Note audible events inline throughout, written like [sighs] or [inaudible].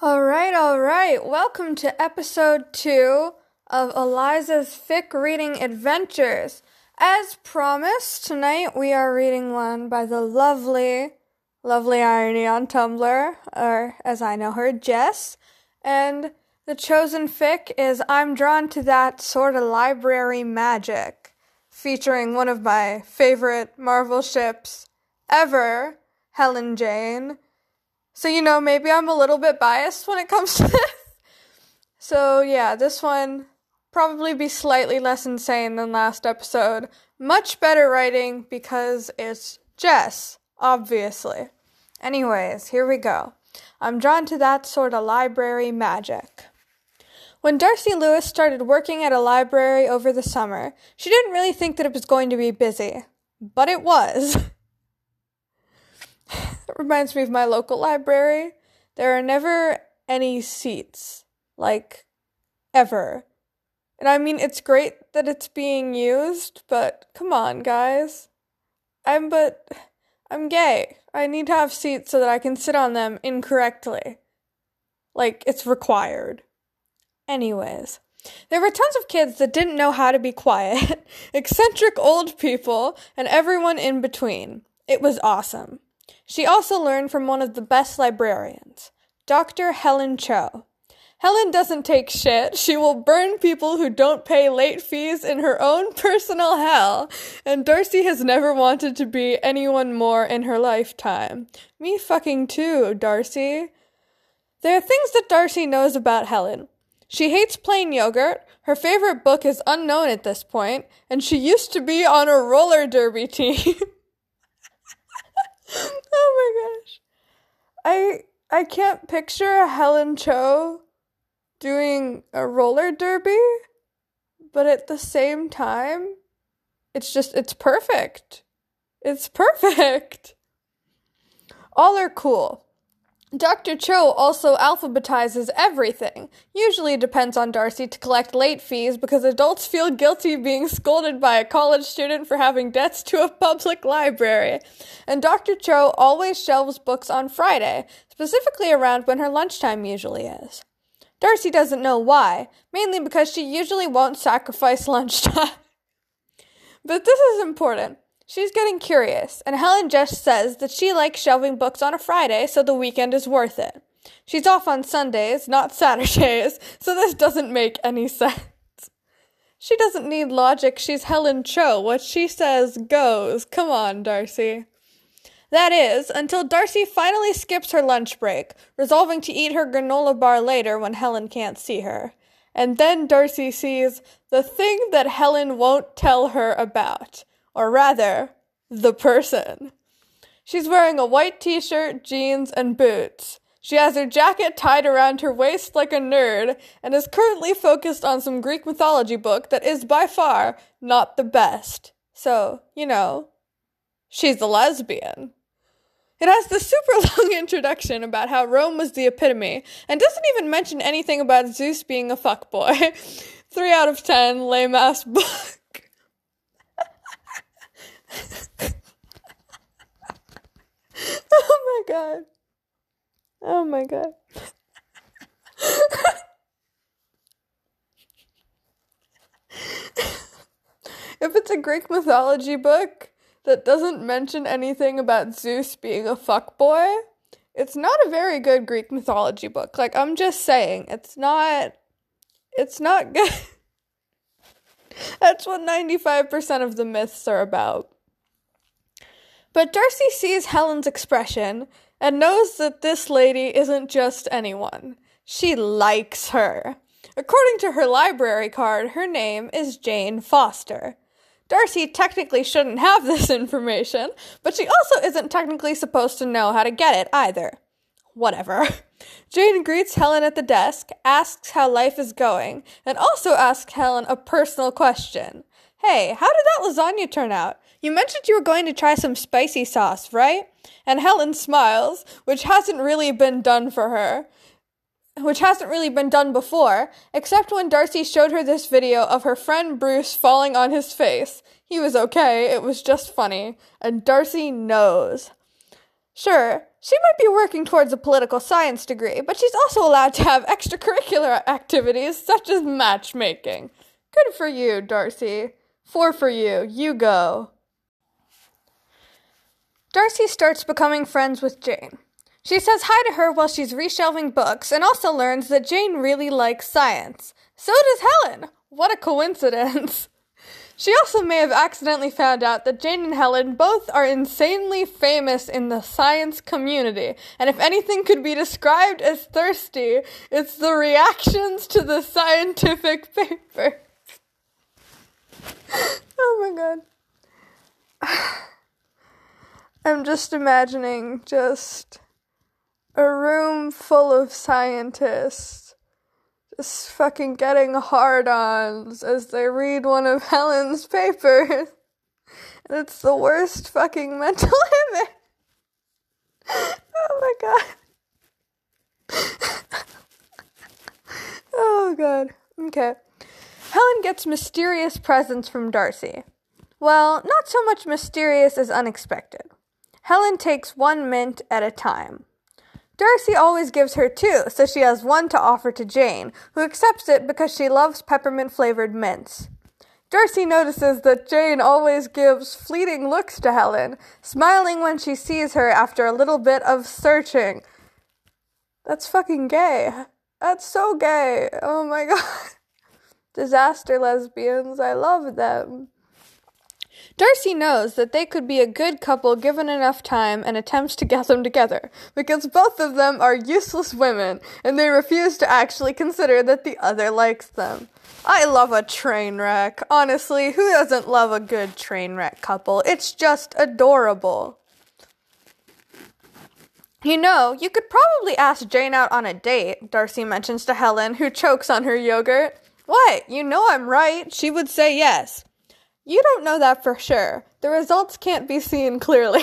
All right, all right. Welcome to episode two of Eliza's Fic Reading Adventures. As promised, tonight we are reading one by the lovely, lovely Irony on Tumblr, or as I know her, Jess. And the chosen fic is I'm Drawn to That Sort of Library Magic, featuring one of my favorite Marvel ships ever, Helen Jane. So, you know, maybe I'm a little bit biased when it comes to [laughs] this. So, yeah, this one probably be slightly less insane than last episode. Much better writing because it's Jess, obviously. Anyways, here we go. I'm drawn to that sort of library magic. When Darcy Lewis started working at a library over the summer, she didn't really think that it was going to be busy. But it was. [laughs] it reminds me of my local library. There are never any seats. Like, ever. And I mean, it's great that it's being used, but come on, guys. I'm but. I'm gay. I need to have seats so that I can sit on them incorrectly. Like, it's required. Anyways, there were tons of kids that didn't know how to be quiet, [laughs] eccentric old people, and everyone in between. It was awesome. She also learned from one of the best librarians, Dr. Helen Cho. Helen doesn't take shit. She will burn people who don't pay late fees in her own [laughs] personal hell. And Darcy has never wanted to be anyone more in her lifetime. Me fucking too, Darcy. There are things that Darcy knows about Helen. She hates plain yogurt. Her favorite book is unknown at this point, and she used to be on a roller derby [laughs] team. [laughs] oh my gosh. I I can't picture Helen Cho doing a roller derby, but at the same time, it's just, it's perfect. It's perfect. All are cool. Dr. Cho also alphabetizes everything. Usually depends on Darcy to collect late fees because adults feel guilty being scolded by a college student for having debts to a public library. And Dr. Cho always shelves books on Friday, specifically around when her lunchtime usually is. Darcy doesn't know why, mainly because she usually won't sacrifice [laughs] lunchtime. but this is important. She's getting curious, and Helen just says that she likes shelving books on a Friday, so the weekend is worth it. She's off on Sundays, not Saturdays, [laughs] so this doesn't make any sense. She doesn't need logic, she's Helen Cho. What she says goes. Come on, Darcy. That is, until Darcy finally skips her lunch break, resolving to eat her granola bar later when Helen can't see her. And then Darcy sees the thing that Helen won't tell her about. Or rather, the person. She's wearing a white t shirt, jeans, and boots. She has her jacket tied around her waist like a nerd and is currently focused on some Greek mythology book that is by far not the best. So, you know, she's a lesbian. It has the super [laughs] long introduction about how Rome was the epitome and doesn't even mention anything about Zeus being a fuckboy. [laughs] Three out of ten, lame ass [laughs] book. Oh my god. Oh my god. if it's a Greek mythology book, that doesn't mention anything about Zeus being a fuckboy, it's not a very good Greek mythology book. Like I'm just saying, it's not it's not good. [laughs] That's what 95% of the myths are about. But Darcy sees Helen's expression and knows that this lady isn't just anyone. She likes her. According to her library card, her name is Jane Foster. Darcy technically shouldn't have this [laughs] information, but she also isn't technically supposed to know how to get it either. Whatever. [laughs] Jane greets Helen at the desk, asks how life is going, and also asks Helen a personal question. Hey, how did that lasagna turn out? You mentioned you were going to try some spicy sauce, right? And Helen smiles, which hasn't really been done for her which hasn't really been done before, except when Darcy showed her this video of her friend Bruce falling on his face. He was okay, it was just funny, and Darcy knows. Sure, she might be working towards a political science degree, but she's also allowed to have extracurricular activities such as matchmaking. Good for you, Darcy. Four for you. You go. Darcy starts becoming friends with Jane. She says hi to her while she's reshelving books and also learns that Jane really likes science. So does Helen. What a coincidence. [laughs] She also may have accidentally found out that Jane and Helen both are insanely famous in the science community, and if anything could be described as thirsty, it's the reactions to the scientific [laughs] paper. [laughs] oh my god. [sighs] [sighs] I'm just imagining just a room full of scientists just fucking getting hard ons as they read one of [laughs] Helen's papers. And it's the worst fucking mental [laughs] image. Oh my god. [laughs] oh god. Okay. Helen gets mysterious presents from Darcy. Well, not so much mysterious as unexpected. Helen takes one mint at a time. Darcy always gives her two, so she has one to offer to Jane, who accepts it because she loves peppermint flavored mints. Darcy notices that Jane always gives fleeting looks to Helen, smiling when she sees her after a little bit of searching. That's fucking gay. That's so gay. Oh my [laughs] god. Disaster lesbians, I love them. Darcy knows that they could be a good couple given enough time and attempts to get them together, because both of them are useless women, and they refuse to actually consider that the other likes them. I love a train wreck. Honestly, who doesn't love a good train wreck couple? It's just adorable. You know, you could probably ask Jane out on a date, Darcy mentions to Helen, who chokes on her yogurt. What? You know I'm right. She would say yes. You don't know that for sure. The results can't be seen clearly.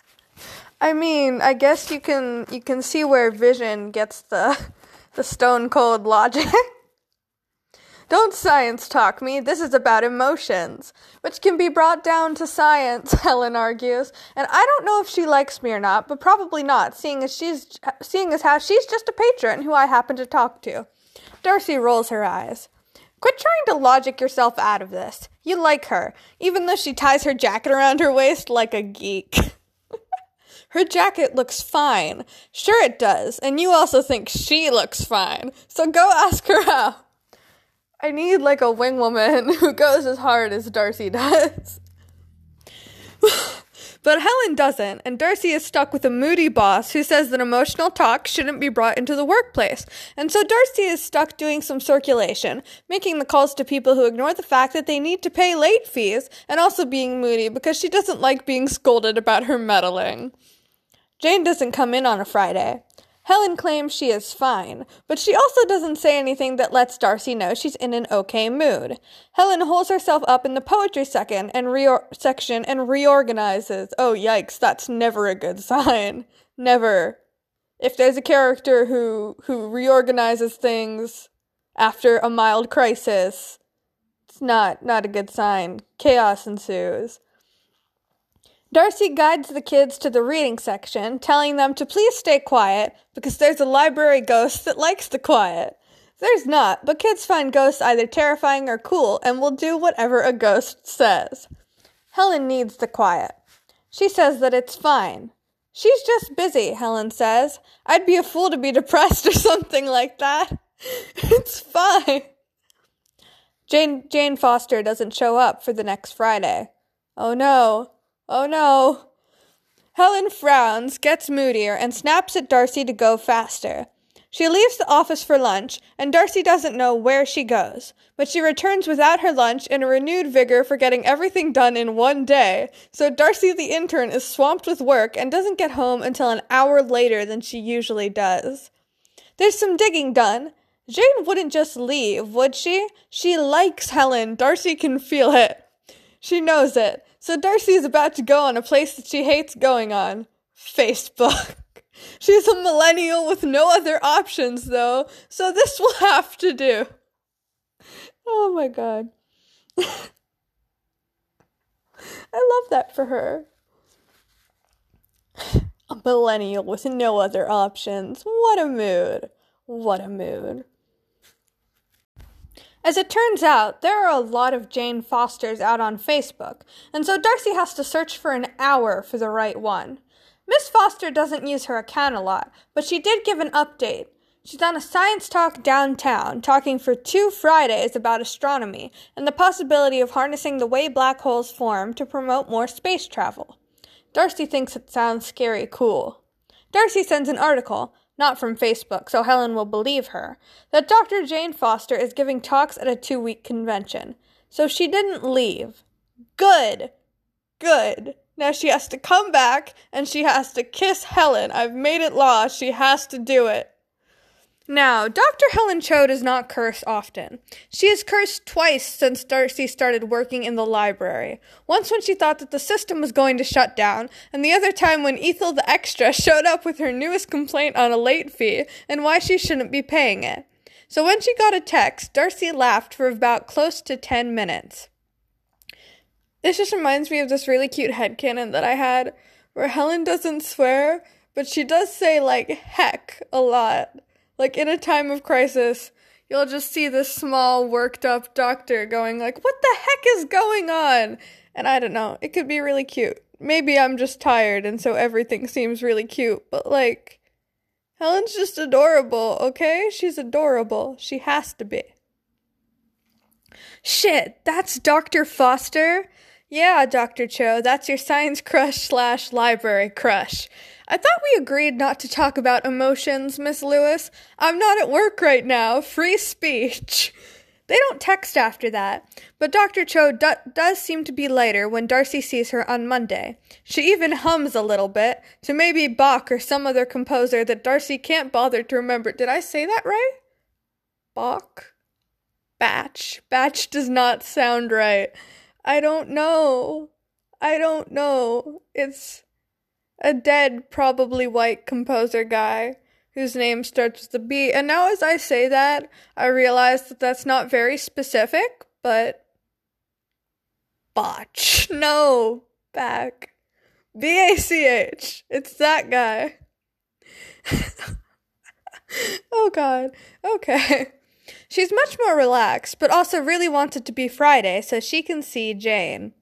[laughs] I mean, I guess you can you can see where Vision gets the the stone cold logic. [laughs] Don't science talk me. This is about emotions, which can be brought down to science, [laughs] Helen argues. And I don't know if she likes me or not, but probably not, seeing as she's seeing as how she's just a patron who I happen to talk to. Darcy rolls her eyes. Quit trying to logic yourself out of this. You like her, even though she ties her jacket around her waist like a geek. [laughs] her jacket looks fine. Sure, it does. And you also think she looks fine. So go ask her out. I need like a wing woman [laughs] who goes as hard as Darcy does. [sighs] [laughs] But Helen doesn't, and Darcy is stuck with a moody boss who says that emotional talk shouldn't be brought into the workplace. And so Darcy is stuck doing some circulation, making the calls to people who ignore the fact that they need to pay late fees, and also being moody because she doesn't like being scolded about her meddling. Jane doesn't come in on a Friday. Helen claims she is fine, but she also doesn't say anything that lets Darcy know she's in an okay mood. Helen holds herself up in the poetry section and reor- section and reorganizes. Oh yikes, that's never a good sign. [laughs] Never. If there's a character who who reorganizes things after a mild crisis, it's not not a good sign. Chaos ensues. Darcy guides the kids to the reading section, telling them to please stay quiet because there's a library ghost that likes the quiet. There's not, but kids find ghosts either terrifying or cool and will do whatever a ghost says. Helen needs the quiet. She says that it's fine. She's just busy, Helen says. I'd be a fool to be depressed [laughs] or something like that. [laughs] it's fine. Jane Jane Foster doesn't show up for the next Friday. Oh no. Oh no. Helen frowns, gets moodier, and snaps at Darcy to go faster. She leaves the office for lunch, and Darcy doesn't know where she goes, but she returns without her lunch in a renewed vigor for getting everything done in one day. So Darcy the intern is swamped with work and doesn't get home until an hour later than she usually does. There's some digging done. Jane wouldn't just leave, would she? She likes Helen. Darcy can feel it. She knows it. So Darcy is about to go on a place that she hates going on Facebook. [laughs] She's a millennial with no other options, though, so this will [laughs] have to do. Oh my god. [laughs] I love that for her. [sighs] A millennial with no other options. What a mood. What a mood. As it turns out, there are a lot of Jane Fosters out on Facebook, and so Darcy has to search for an hour for the right one. Miss Foster doesn't use her account a lot, but she did give an update. She's on a science talk downtown, talking for two Fridays about astronomy and the possibility of harnessing the way black holes form to promote more space travel. Darcy thinks it sounds scary cool. Darcy sends an article, not from Facebook, so Helen will believe her, that Dr. Jane Foster is giving talks at a two week convention. So she didn't leave. Good. Good. Now she has to come back and she has to kiss Helen. I've made it law. She has to do it. Now, Dr. Helen Cho does not curse often. She has cursed twice since Darcy started working in the library. Once when she thought that the system was going to shut down, and the other time when Ethel the Extra showed up with her newest complaint on a late fee and why she shouldn't be paying it. So when she got a text, Darcy laughed for about close to 10 minutes. This just reminds me of this really cute headcanon that I had where Helen doesn't swear, but she does say like heck a lot. Like in a time of crisis, you'll just see this small worked up doctor going like, "What the heck is going on?" And I don't know, it could be really cute. Maybe I'm just tired and so everything seems really cute, but like Helen's just adorable, okay? She's adorable. She has to be. Shit, that's Dr. Foster? Yeah, Dr. Cho, that's your science crush slash library crush. I thought we agreed not to talk about emotions, Miss Lewis. I'm not at work right now. Free speech. They don't text after that, but Dr. Cho do- does seem to be lighter when Darcy sees her on Monday. She even hums a little bit to maybe Bach or some other composer that Darcy can't bother to remember. Did I say that right? Bach? Batch. Batch does not sound right. I don't know. I don't know. It's a dead, probably white composer guy whose name starts with a B. And now, as I say that, I realize that that's not very specific, but. Botch. [laughs] No. Back. B A C H. It's that guy. [laughs] oh, God. Okay. She's much more relaxed, but also really wants it to be Friday so she can see Jane.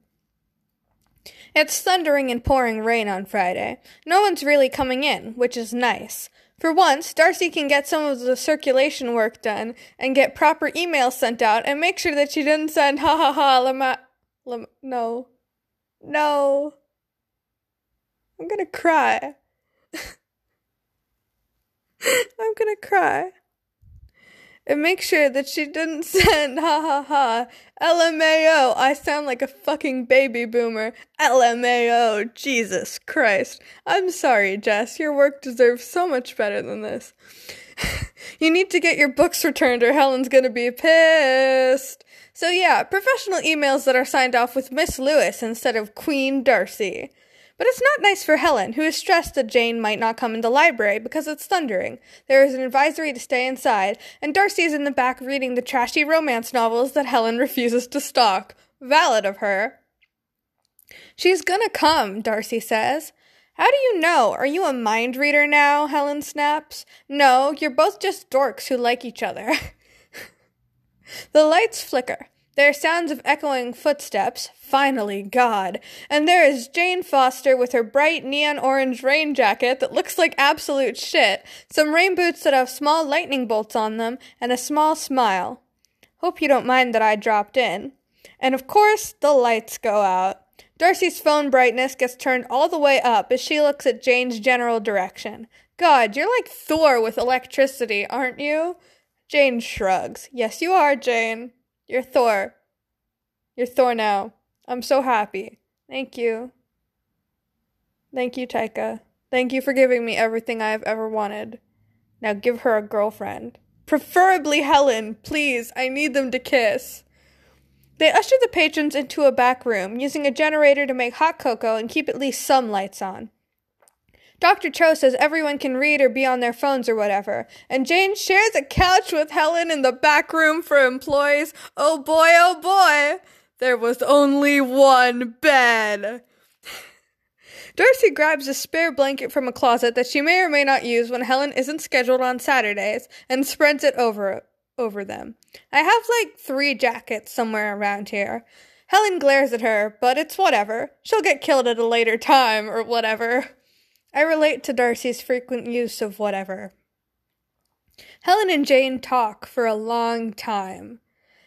It's thundering and pouring rain on Friday. No one's really coming in, which is nice. For once, Darcy can get some of the circulation work done and get proper emails sent out and make sure that she didn't send ha ha ha lama, lama no. No. I'm gonna cry. [laughs] I'm gonna cry and make sure that she didn't [laughs] send ha ha ha LMAO. I sound like a fucking baby boomer. LMAO. Jesus Christ. I'm sorry, Jess. Your work deserves so much better than this. [laughs] you need to get your books returned or Helen's gonna be pissed. So yeah, professional emails that are signed off with Miss Lewis instead of Queen Darcy. But it's not nice for Helen, who is stressed that Jane might not come in the library because it's thundering. There is an advisory to stay inside, and Darcy is in the back reading the trashy romance novels that Helen refuses to stock. Valid of her. She's gonna come, Darcy says. How do you know? Are you a mind reader now? Helen snaps. No, you're both just dorks who like each other. [laughs] the lights flicker. There are sounds of echoing footsteps. Finally, God. And there is Jane Foster with her bright neon orange rain jacket that looks like absolute shit, some rain boots that have small lightning bolts on them, and a small smile. Hope you don't mind that I dropped in. And of course, the lights go out. Darcy's phone brightness gets turned all the way up as she looks at Jane's general direction. God, you're like Thor with electricity, aren't you? Jane shrugs. Yes, you are, Jane. You're Thor. You're Thor now. I'm so happy. Thank you. Thank you, Taika. Thank you for giving me everything I have ever wanted. Now give her a girlfriend. Preferably Helen, please. I need them to kiss. They usher the patrons into a back room, using a generator to make hot cocoa and keep at least some lights on. Dr. Cho says everyone can read or be on their phones or whatever, and Jane shares a couch with Helen in the back room for employees. Oh boy, oh boy! There was only one bed. [laughs] Darcy grabs a spare blanket from a closet that she may or may not use when Helen isn't scheduled on Saturdays and spreads it over over them. I have like three jackets somewhere around here. Helen glares at her, but it's whatever. She'll get killed at a later time or whatever. [laughs] I relate to Darcy's frequent use of whatever. Helen and Jane talk for a long time.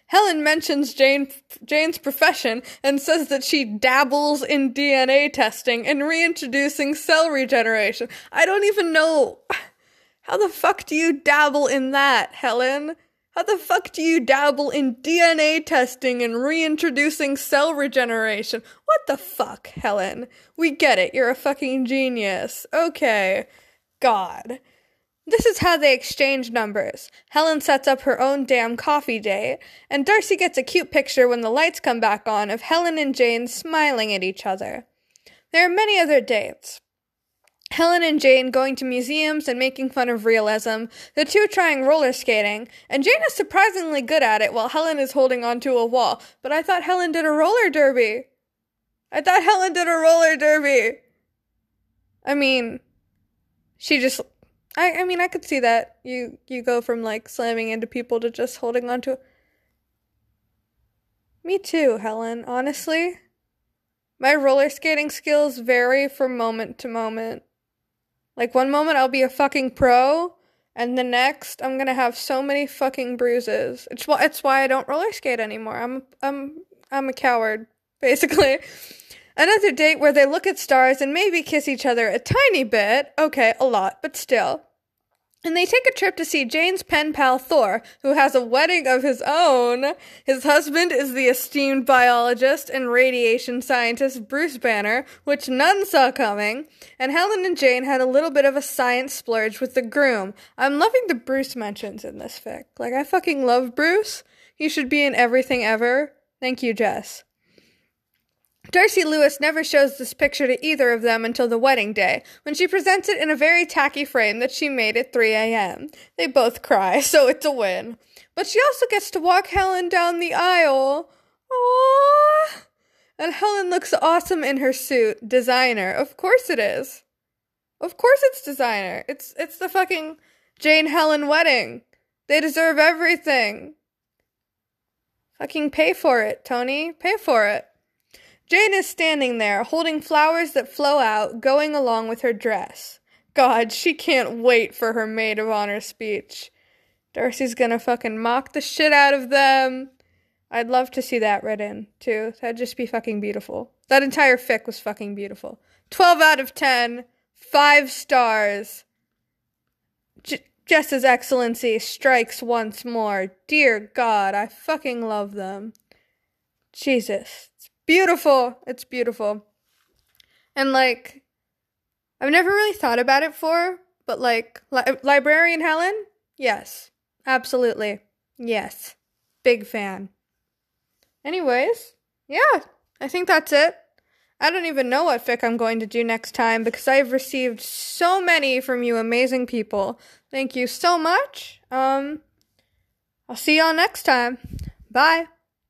Helen mentions Jane, Jane's profession and says that she dabbles in DNA testing and reintroducing cell regeneration. I don't even know. [sighs] How the fuck do you dabble in that, Helen? How the fuck do you dabble in DNA testing and reintroducing cell regeneration? What the fuck, Helen? We get it. You're a fucking genius. Okay. God. This is how they exchange numbers. Helen sets up her own damn coffee date, and Darcy gets a cute picture when the lights come back on of Helen and Jane smiling at each other. There are many other dates. Helen and Jane going to museums and making fun of realism, the two trying roller skating, and Jane is surprisingly good at it while Helen is holding onto a wall. But I thought Helen did a roller derby. I thought Helen did a roller derby. I mean, she just I I mean I could see that. You you go from like slamming into people to just holding on to Me too, Helen, honestly. My roller skating skills vary from moment to moment. Like one moment I'll be a fucking pro, and the next I'm gonna have so many fucking bruises. It's why it's why I don't roller skate anymore. I'm I'm I'm a coward, [laughs] basically. Another date where they look at stars and maybe kiss each other a tiny bit. Okay, a lot, but still. And they take a trip to see Jane's pen pal Thor, who has a wedding of his own. His husband is the esteemed biologist and radiation scientist Bruce Banner, which none saw coming. And Helen and Jane had a little bit of a science splurge with the groom. I'm loving the Bruce mentions in this fic. Like, I fucking love Bruce. He should be in everything ever. Thank you, Jess. Darcy Lewis never shows this picture to either of them until the wedding day, when she presents it in a very tacky frame that she made at 3 a.m. They both cry, [laughs] so it's a win. But she also gets to walk Helen down the aisle. Aww. And Helen looks awesome in her suit. Designer. Of course it is. Of course it's designer. It's it's the fucking Jane Helen wedding. They deserve everything. Fucking pay for it, Tony. Pay for it. Jane is standing there, holding flowers that flow out, going along with her dress. God, she can't wait for her maid of honor speech. Darcy's gonna fucking mock the shit out of them. I'd love to see that written, too. That'd just be fucking beautiful. That entire fic was fucking beautiful. 12 out of 10. 5 stars. J- just as Excellency strikes once more. Dear God, I fucking love them. Jesus beautiful. It's beautiful. And like, I've never really thought about it for, but like, li- Librarian Helen? Yes. Absolutely. Yes. Big fan. Anyways, yeah, I think that's it. I don't even know what fic I'm going to do next time because I've received so many from you amazing people. Thank you so much. Um, I'll see y'all next time. Bye.